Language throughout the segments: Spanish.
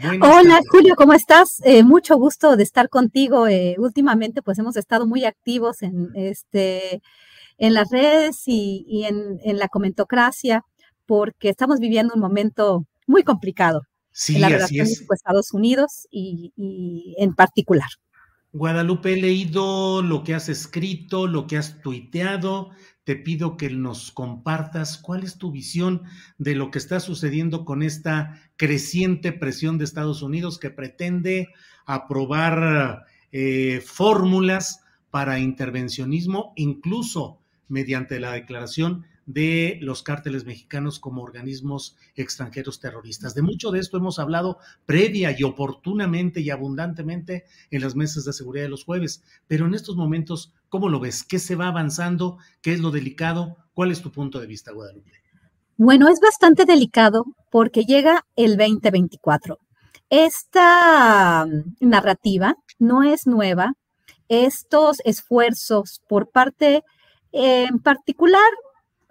Hola Julio, ¿cómo estás? Eh, mucho gusto de estar contigo. Eh, últimamente pues hemos estado muy activos en, este, en las redes y, en, la comentocracia porque estamos viviendo un momento muy complicado en la relación con Estados Unidos y, y en particular. Guadalupe, he leído lo que has escrito, lo que has tuiteado, te pido que nos compartas cuál es tu visión de lo que está sucediendo con esta creciente presión de Estados Unidos que pretende aprobar eh, fórmulas para intervencionismo, incluso mediante la declaración de los cárteles mexicanos como organismos extranjeros terroristas. De mucho de esto hemos hablado previa y oportunamente y abundantemente en las mesas de seguridad de los jueves, pero en estos momentos, ¿cómo lo ves? ¿Qué se va avanzando? ¿Qué es lo delicado? ¿Cuál es tu punto de vista, Guadalupe? Bueno, es bastante delicado porque llega el 2024. Esta mm, narrativa no es nueva. Estos esfuerzos por parte en particular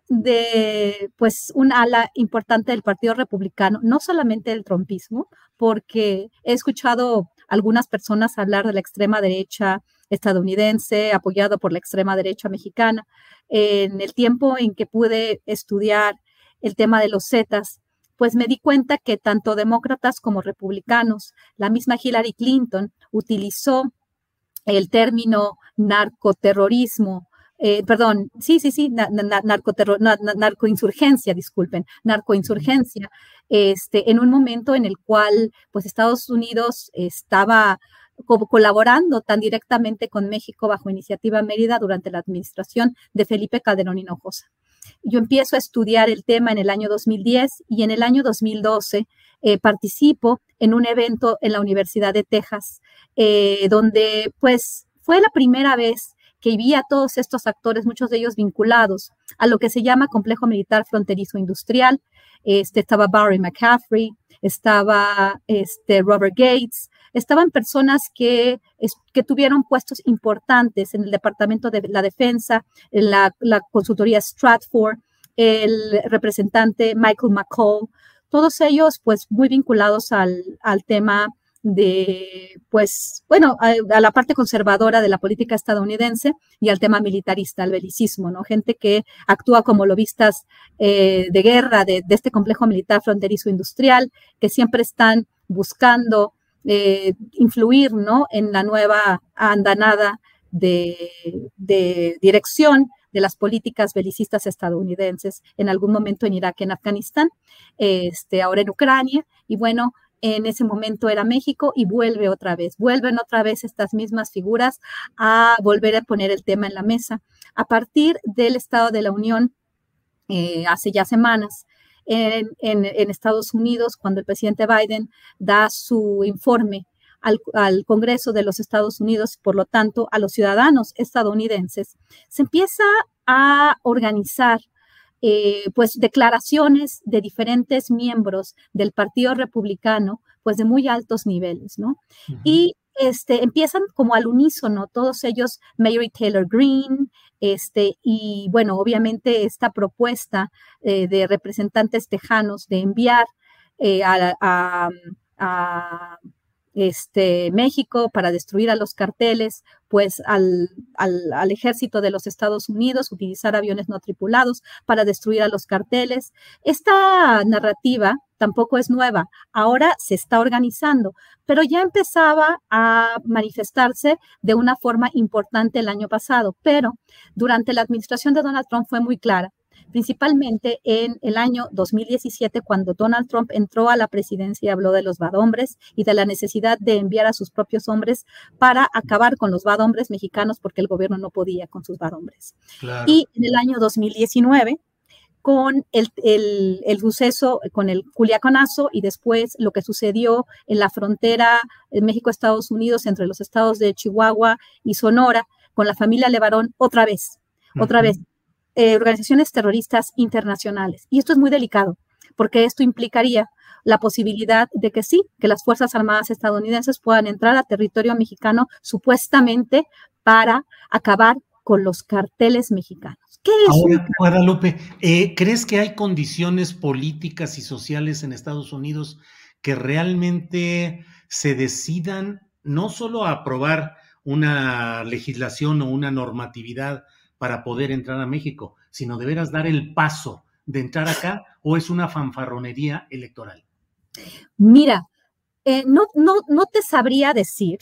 de pues un ala importante del Partido Republicano, no solamente del trompismo, porque he escuchado algunas personas hablar de la extrema derecha estadounidense apoyado por la extrema derecha mexicana. En el tiempo en que pude estudiar el tema de los Zetas, pues me di cuenta que tanto demócratas como republicanos, la misma Hillary Clinton utilizó el término narcoterrorismo eh, perdón, sí, sí, sí, narcoinsurgencia, disculpen, narcoinsurgencia, este, en un momento en el cual, pues, Estados Unidos estaba colaborando tan directamente con México bajo iniciativa Mérida durante la administración de Felipe Calderón Hinojosa. Yo empiezo a estudiar el tema en el año 2010 y en el año 2012 eh, participo en un evento en la Universidad de Texas, eh, donde pues fue la primera vez que vi a todos estos actores, muchos de ellos vinculados a lo que se llama complejo militar fronterizo industrial. Este, estaba Barry McCaffrey, estaba este, Robert Gates, estaban personas que, que tuvieron puestos importantes en el Departamento de la Defensa, en la, la consultoría Stratford, el representante Michael McCall, todos ellos pues muy vinculados al, al tema de, pues, bueno, a, la parte conservadora de la política estadounidense y al tema militarista, al belicismo, ¿no? Gente que actúa como lobistas eh, de guerra de, este complejo militar fronterizo industrial, que siempre están buscando eh, influir, ¿no? En la nueva andanada de, de dirección de las políticas belicistas estadounidenses en algún momento en Irak, en Afganistán, este, ahora en Ucrania, y bueno, en ese momento era México y vuelve otra vez, vuelven otra vez estas mismas figuras a volver a poner el tema en la mesa. A partir del Estado de la Unión, eh, hace ya semanas, en, Estados Unidos, cuando el presidente Biden da su informe al, al, Congreso de los Estados Unidos, por lo tanto, a los ciudadanos estadounidenses, se empieza a organizar eh, pues declaraciones de diferentes miembros del Partido Republicano, pues de muy altos niveles, ¿no? Y este, empiezan como al unísono, todos ellos, Mary Taylor Green, este, y bueno, obviamente esta propuesta eh, de representantes tejanos de enviar eh, a, a este, México para destruir a los carteles, pues al, al, ejército de los Estados Unidos, utilizar aviones no tripulados para destruir a los carteles. Esta narrativa tampoco es nueva, ahora se está organizando, pero ya empezaba a manifestarse de una forma importante el año pasado, pero durante la administración de Donald Trump fue muy clara principalmente en el año 2017, cuando Donald Trump entró a la presidencia y habló de los bad hombres y de la necesidad de enviar a sus propios hombres para acabar con los bad hombres mexicanos porque el gobierno no podía con sus bad hombres. Y en el año 2019, con el, el, suceso, con el Culiaconazo y después lo que sucedió en la frontera México-Estados Unidos entre los estados de Chihuahua y Sonora, con la familia Levarón, otra vez, otra vez eh, organizaciones terroristas internacionales. Y esto es muy delicado, porque esto implicaría la posibilidad de que sí, que las Fuerzas Armadas estadounidenses puedan entrar a territorio mexicano supuestamente para acabar con los carteles mexicanos. ¿Qué es Ahora, Guadalupe, eh, ¿crees que hay condiciones políticas y sociales en Estados Unidos que realmente se decidan no solo a aprobar una legislación o una normatividad para poder entrar a México, sino deberás dar el paso de entrar acá o es una fanfarronería electoral? Mira, eh, no, no, no te sabría decir.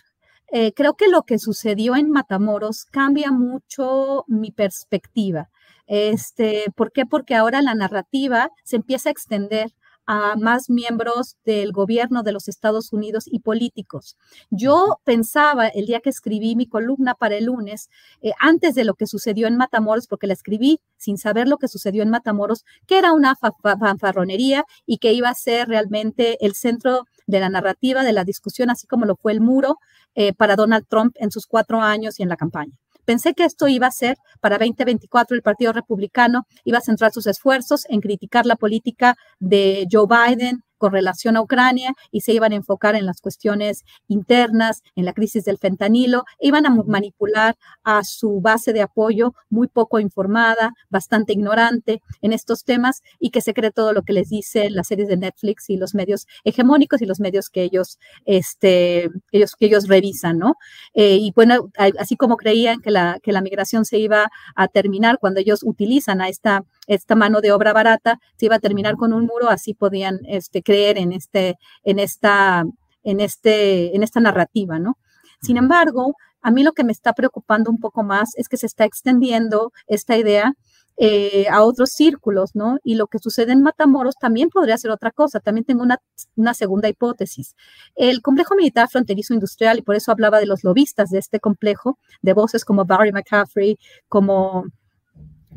Eh, creo que lo que sucedió en Matamoros cambia mucho mi perspectiva. Este, ¿Por qué? Porque ahora la narrativa se empieza a extender a más miembros del gobierno de los Estados Unidos y políticos. Yo pensaba el día que escribí mi columna para el lunes, eh, antes de lo que sucedió en Matamoros, porque la escribí sin saber lo que sucedió en Matamoros, que era una fanfarronería y que iba a ser realmente el centro de la narrativa, de la discusión, así como lo fue el muro eh, para Donald Trump en sus cuatro años y en la campaña. Pensé que esto iba a ser para 2024 el Partido Republicano iba a centrar sus esfuerzos en criticar la política de Joe Biden, con relación a Ucrania y se iban a enfocar en las cuestiones internas, en la crisis del fentanilo, e iban a manipular a su base de apoyo muy poco informada, bastante ignorante en estos temas y que se cree todo lo que les dice las series de Netflix y los medios hegemónicos y los medios que ellos, este, ellos, que ellos revisan, ¿no? Eh, y bueno, así como creían que la, que la migración se iba a terminar cuando ellos utilizan a esta esta mano de obra barata se iba a terminar con un muro, así podían este, creer en, este, en, esta, en, este, en esta narrativa, ¿no? Sin embargo, a mí lo que me está preocupando un poco más es que se está extendiendo esta idea eh, a otros círculos, ¿no? Y lo que sucede en Matamoros también podría ser otra cosa. También tengo una, una, segunda hipótesis. El complejo militar fronterizo industrial, y por eso hablaba de los lobistas de este complejo, de voces como Barry McCaffrey, como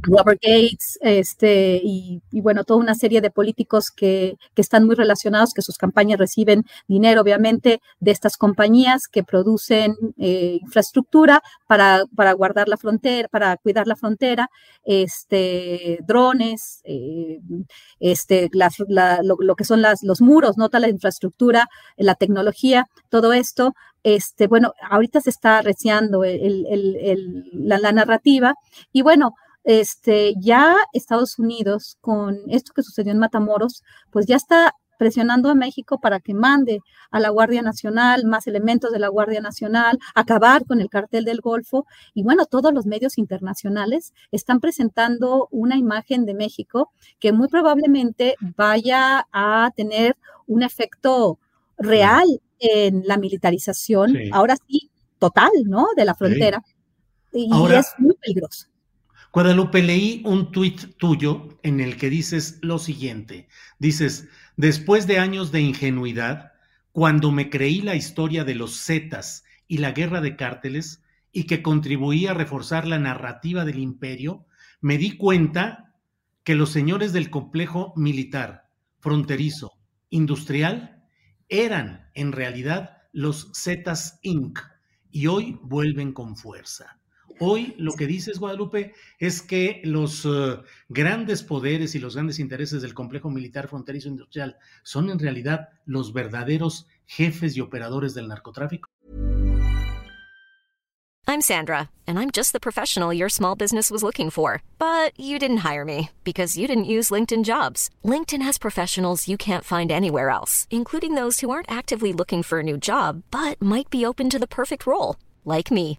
Robert Gates, este, y, bueno, toda una serie de políticos que, que, están muy relacionados, que sus campañas reciben dinero, obviamente, de estas compañías que producen eh, infraestructura para, para, guardar la frontera, para cuidar la frontera, este, drones, eh, este, lo, que son las, los muros, nota la infraestructura, la tecnología, todo esto. Este, bueno, ahorita se está arreciando el, la narrativa y bueno, este, ya Estados Unidos, con esto que sucedió en Matamoros, pues ya está presionando a México para que mande a la Guardia Nacional más elementos de la Guardia Nacional, acabar con el cartel del Golfo. Y bueno, todos los medios internacionales están presentando una imagen de México que muy probablemente vaya a tener un efecto real en la militarización, ahora sí, total, ¿no? De la frontera. Y es muy peligroso. Guadalupe, leí un tuit tuyo en el que dices lo siguiente. Dices, después de años de ingenuidad, cuando me creí la historia de los Zetas y la guerra de cárteles y que contribuía a reforzar la narrativa del imperio, me di cuenta que los señores del complejo militar, fronterizo, industrial, eran en realidad los Zetas Inc. y hoy vuelven con fuerza. Hoy lo que dices, Guadalupe, es que los eh, grandes poderes y los grandes intereses del complejo militar fronterizo industrial son en realidad los verdaderos jefes y operadores del narcotráfico. I'm Sandra, and I'm just the professional your small business was looking for. But you didn't hire me because you didn't use LinkedIn jobs. LinkedIn has professionals you can't find anywhere else, including those who aren't actively looking for a new job but might be open to the perfect role, like me.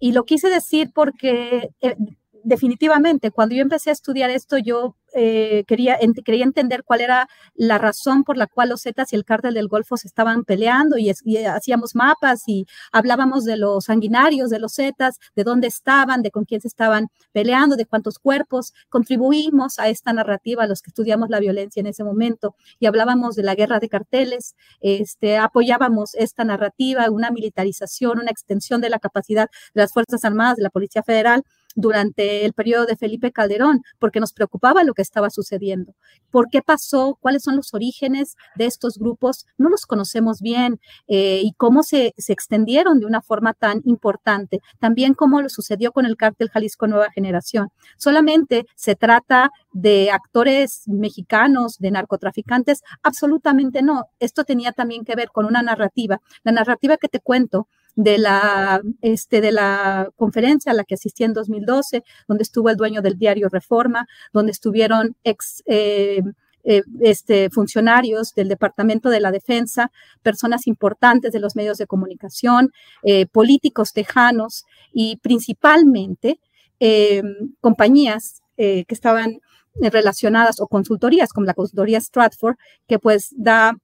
Y lo quise decir porque eh, definitivamente cuando yo empecé a estudiar esto, yo eh, quería, quería entender cuál era la razón por la cual los Zetas y el cártel del Golfo se estaban peleando y, y, hacíamos mapas y hablábamos de los sanguinarios de los Zetas, de dónde estaban, de con quién se estaban peleando, de cuántos cuerpos. Contribuimos a esta narrativa, los que estudiamos la violencia en ese momento y hablábamos de la guerra de carteles, este, apoyábamos esta narrativa, una militarización, una extensión de la capacidad de las Fuerzas Armadas, de la Policía Federal durante el periodo de Felipe Calderón, porque nos preocupaba lo que estaba sucediendo. ¿Por qué pasó? ¿Cuáles son los orígenes de estos grupos? No los conocemos bien eh, y cómo se, se, extendieron de una forma tan importante. También cómo lo sucedió con el cártel Jalisco Nueva Generación. Solamente se trata de actores mexicanos, de narcotraficantes, absolutamente no. Esto tenía también que ver con una narrativa. La narrativa que te cuento de la, este, de la conferencia a la que asistí en 2012, donde estuvo el dueño del diario Reforma, donde estuvieron ex... Eh, eh, este, funcionarios del Departamento de la Defensa, personas importantes de los medios de comunicación, eh, políticos tejanos y principalmente eh, compañías eh, que estaban relacionadas o consultorías como la consultoría Stratford, que pues da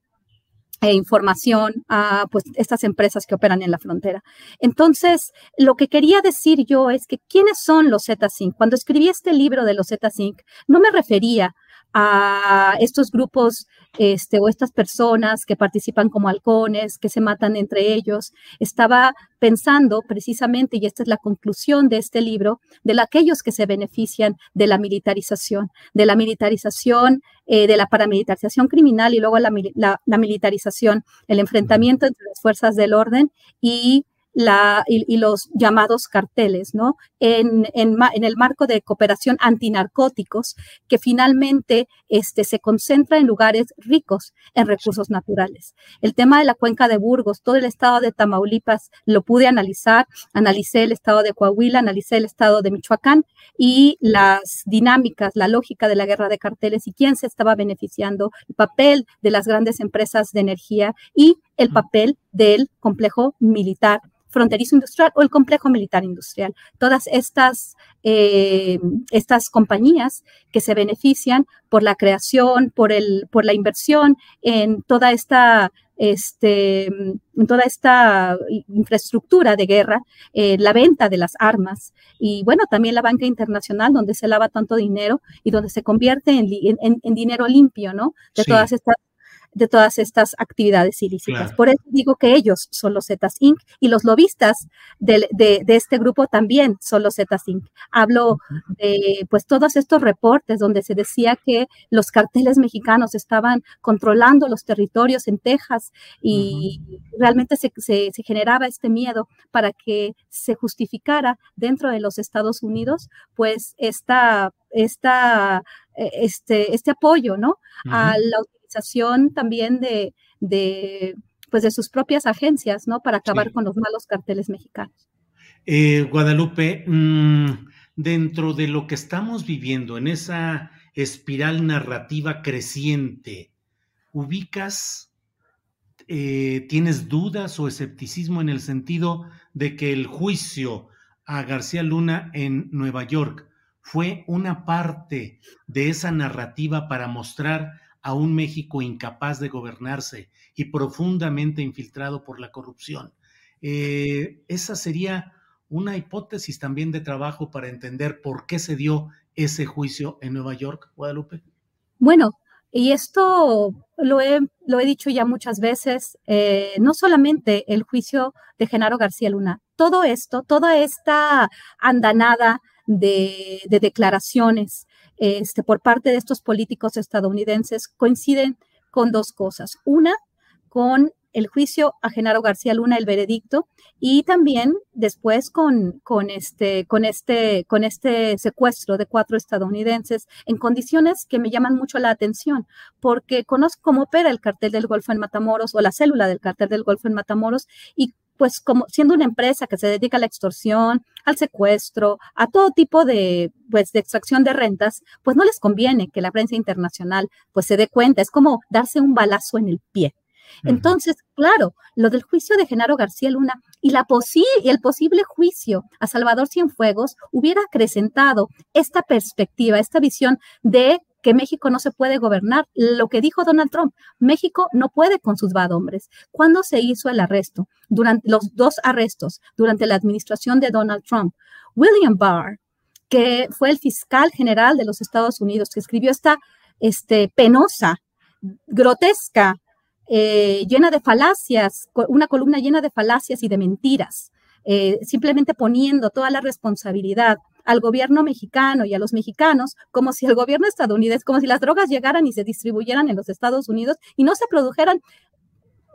eh, información a pues, estas empresas que operan en la frontera. Entonces, lo que quería decir yo es que quiénes son los Z-Sync. Cuando escribí este libro de los Z-Sync, no me refería a estos grupos este, o estas personas que participan como halcones, que se matan entre ellos. Estaba pensando precisamente, y esta es la conclusión de este libro, de aquellos que se benefician de la militarización, de la militarización, eh, de la paramilitarización criminal y luego la, la, la militarización, el enfrentamiento entre las fuerzas del orden y y, y, los llamados carteles, ¿no? En, en, en, el marco de cooperación antinarcóticos, que finalmente este, se concentra en lugares ricos en recursos naturales. El tema de la cuenca de Burgos, todo el estado de Tamaulipas lo pude analizar, analicé el estado de Coahuila, analicé el estado de Michoacán y las dinámicas, la lógica de la guerra de carteles y quién se estaba beneficiando, el papel de las grandes empresas de energía y el papel del complejo militar fronterizo industrial o el complejo militar industrial. Todas estas, eh, estas compañías que se benefician por la creación, por, el, por la inversión en toda esta este, en toda esta infraestructura de guerra, eh, la venta de las armas y bueno, también la banca internacional donde se lava tanto dinero y donde se convierte en, en, en dinero limpio, ¿no? De sí. todas estas de todas estas actividades ilícitas. Claro. Por eso digo que ellos son los Zetas Inc. y los lobistas de, de, de este grupo también son los Zetas Inc. Hablo de pues todos estos reportes donde se decía que los carteles mexicanos estaban controlando los territorios en Texas y uh -huh. realmente se, se, se, generaba este miedo para que se justificara dentro de los Estados Unidos pues esta, esta, este, este apoyo, ¿no? Uh -huh. A la también de, de, pues de sus propias agencias, ¿no? Para acabar sí. con los malos carteles mexicanos. Eh, Guadalupe, mmm, dentro de lo que estamos viviendo en esa espiral narrativa creciente, ¿ubicas, eh, tienes dudas o escepticismo en el sentido de que el juicio a García Luna en Nueva York fue una parte de esa narrativa para mostrar a un México incapaz de gobernarse y profundamente infiltrado por la corrupción. Eh, esa sería una hipótesis también de trabajo para entender por qué se dio ese juicio en Nueva York, Guadalupe. Bueno, y esto lo he, lo he dicho ya muchas veces, eh, no solamente el juicio de Genaro García Luna, todo esto, toda esta andanada de, de declaraciones este, por parte de estos políticos estadounidenses coinciden con dos cosas. Una, con el juicio a Genaro García Luna, el veredicto, y también después con, este, este, con este secuestro de cuatro estadounidenses en condiciones que me llaman mucho la atención, porque conozco cómo opera el cartel del Golfo en Matamoros o la célula del cartel del Golfo en Matamoros y pues como siendo una empresa que se dedica a la extorsión, al secuestro, a todo tipo de, pues, de extracción de rentas, pues no les conviene que la prensa internacional pues se dé cuenta. Es como darse un balazo en el pie. Entonces, claro, lo del juicio de Genaro García Luna y, la y el posible juicio a Salvador Cienfuegos hubiera acrecentado esta perspectiva, esta visión de que México no se puede gobernar. Lo que dijo Donald Trump, México no puede con sus bad hombres. ¿Cuándo se hizo el arresto? Durante los dos arrestos, durante la administración de Donald Trump. William Barr, que fue el fiscal general de los Estados Unidos, que escribió esta este, penosa, grotesca eh, llena de falacias, una columna llena de falacias y de mentiras, eh, simplemente poniendo toda la responsabilidad al gobierno mexicano y a los mexicanos como si el gobierno estadounidense, como si las drogas llegaran y se distribuyeran en los Estados Unidos y no se produjeran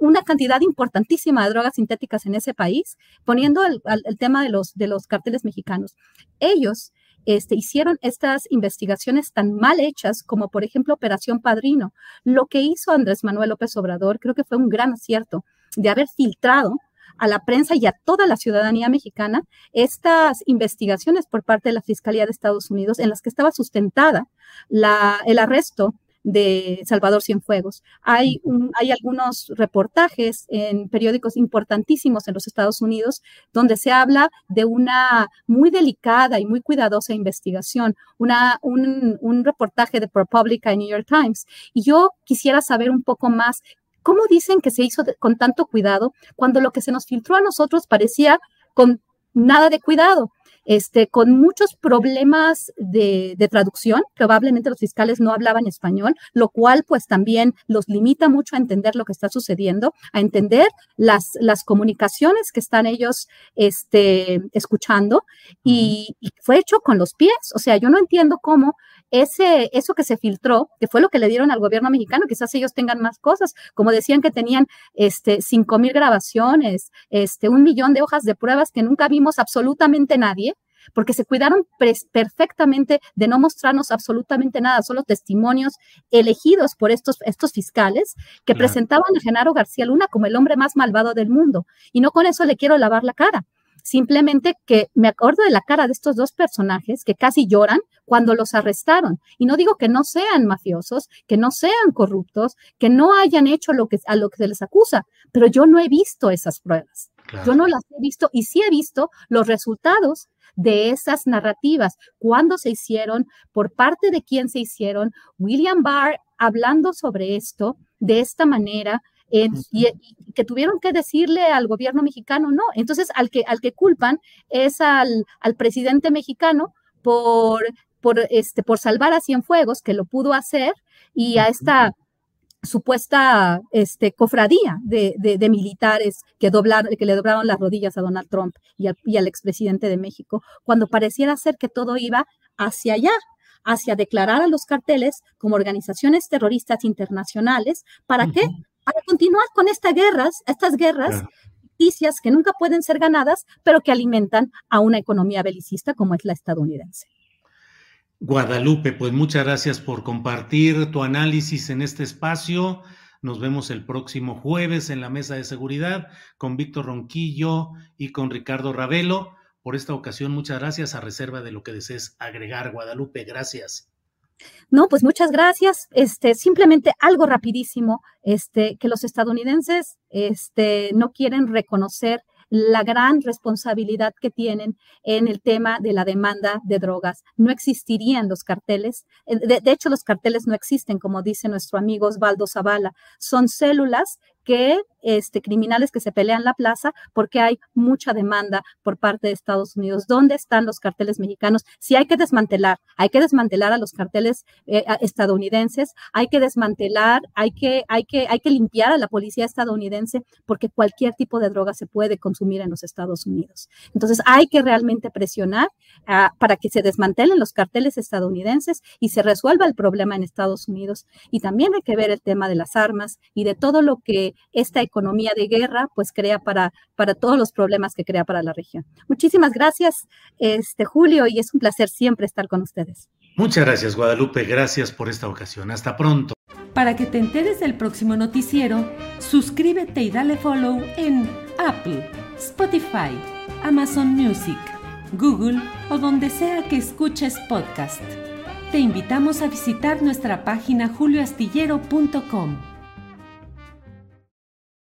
una cantidad importantísima de drogas sintéticas en ese país, poniendo el, tema de los, de los carteles mexicanos. Ellos este, hicieron estas investigaciones tan mal hechas como, por ejemplo, Operación Padrino. Lo que hizo Andrés Manuel López Obrador creo que fue un gran acierto de haber filtrado a la prensa y a toda la ciudadanía mexicana estas investigaciones por parte de la Fiscalía de Estados Unidos en las que estaba sustentada la, el arresto de Salvador Cienfuegos. Hay, hay algunos reportajes en periódicos importantísimos en los Estados Unidos donde se habla de una muy delicada y muy cuidadosa investigación, una, un, un reportaje de ProPublica en New York Times. Y yo quisiera saber un poco más ¿Cómo dicen que se hizo con tanto cuidado cuando lo que se nos filtró a nosotros parecía con nada de cuidado? este, con muchos problemas de, traducción. Probablemente los fiscales no hablaban español, lo cual pues también los limita mucho a entender lo que está sucediendo, a entender las, las comunicaciones que están ellos este, escuchando y, fue hecho con los pies. O sea, yo no entiendo cómo ese, eso que se filtró, que fue lo que le dieron al gobierno mexicano, quizás ellos tengan más cosas, como decían que tenían este, cinco mil grabaciones, este, un millón de hojas de pruebas que nunca vimos absolutamente nadie, porque se cuidaron perfectamente de no mostrarnos absolutamente nada, solo testimonios elegidos por estos, estos fiscales que presentaban a Genaro García Luna como el hombre más malvado del mundo. Y no con eso le quiero lavar la cara. Simplemente que me acuerdo de la cara de estos dos personajes que casi lloran cuando los arrestaron. Y no digo que no sean mafiosos, que no sean corruptos, que no hayan hecho lo que, a lo que se les acusa, pero yo no he visto esas pruebas. Yo no las he visto y sí he visto los resultados de esas narrativas, cuándo se hicieron, por parte de quién se hicieron. William Barr hablando sobre esto de esta manera, y, que tuvieron que decirle al gobierno mexicano no. Entonces, al que, al que culpan es al, al presidente mexicano por, por, este, por salvar a Cienfuegos, que lo pudo hacer, y a esta supuesta este, cofradía de, de, militares que, doblar, que le doblaron las rodillas a Donald Trump y al, y al expresidente de México, cuando pareciera ser que todo iba hacia allá, hacia declarar a los carteles como organizaciones terroristas internacionales. ¿Para qué? Para continuar con estas guerras, estas guerras ficticias que nunca pueden ser ganadas, pero que alimentan a una economía belicista como es la estadounidense. Guadalupe, pues muchas gracias por compartir tu análisis en este espacio. Nos vemos el próximo jueves en la mesa de seguridad con Víctor Ronquillo y con Ricardo Ravelo. Por esta ocasión, muchas gracias a reserva de lo que desees agregar, Guadalupe. Gracias. No, pues muchas gracias. Este, simplemente algo rapidísimo, este, que los estadounidenses, este, no quieren reconocer la gran responsabilidad que tienen en el tema de la demanda de drogas. No existirían los carteles. Eh, de, de hecho, los carteles no existen, como dice nuestro amigo Osvaldo Zavala. Son células que este, criminales que se pelean la plaza porque hay mucha demanda por parte de Estados Unidos. ¿Dónde están los carteles mexicanos? Si hay que desmantelar, hay que desmantelar a los carteles eh, estadounidenses, hay que desmantelar, hay que, hay, que, hay que limpiar a la policía estadounidense porque cualquier tipo de droga se puede consumir en los Estados Unidos. Entonces hay que realmente presionar uh, para que se desmantelen los carteles estadounidenses y se resuelva el problema en Estados Unidos. Y también hay que ver el tema de las armas y de todo lo que esta economía de guerra pues crea para, para todos los problemas que crea para la región. Muchísimas gracias, este Julio, y es un placer siempre estar con ustedes. Muchas gracias, Guadalupe. Gracias por esta ocasión. Hasta pronto. Para que te enteres del próximo noticiero, suscríbete y dale follow en Apple, Spotify, Amazon Music, Google o donde sea que escuches podcast. Te invitamos a visitar nuestra página julioastillero.com.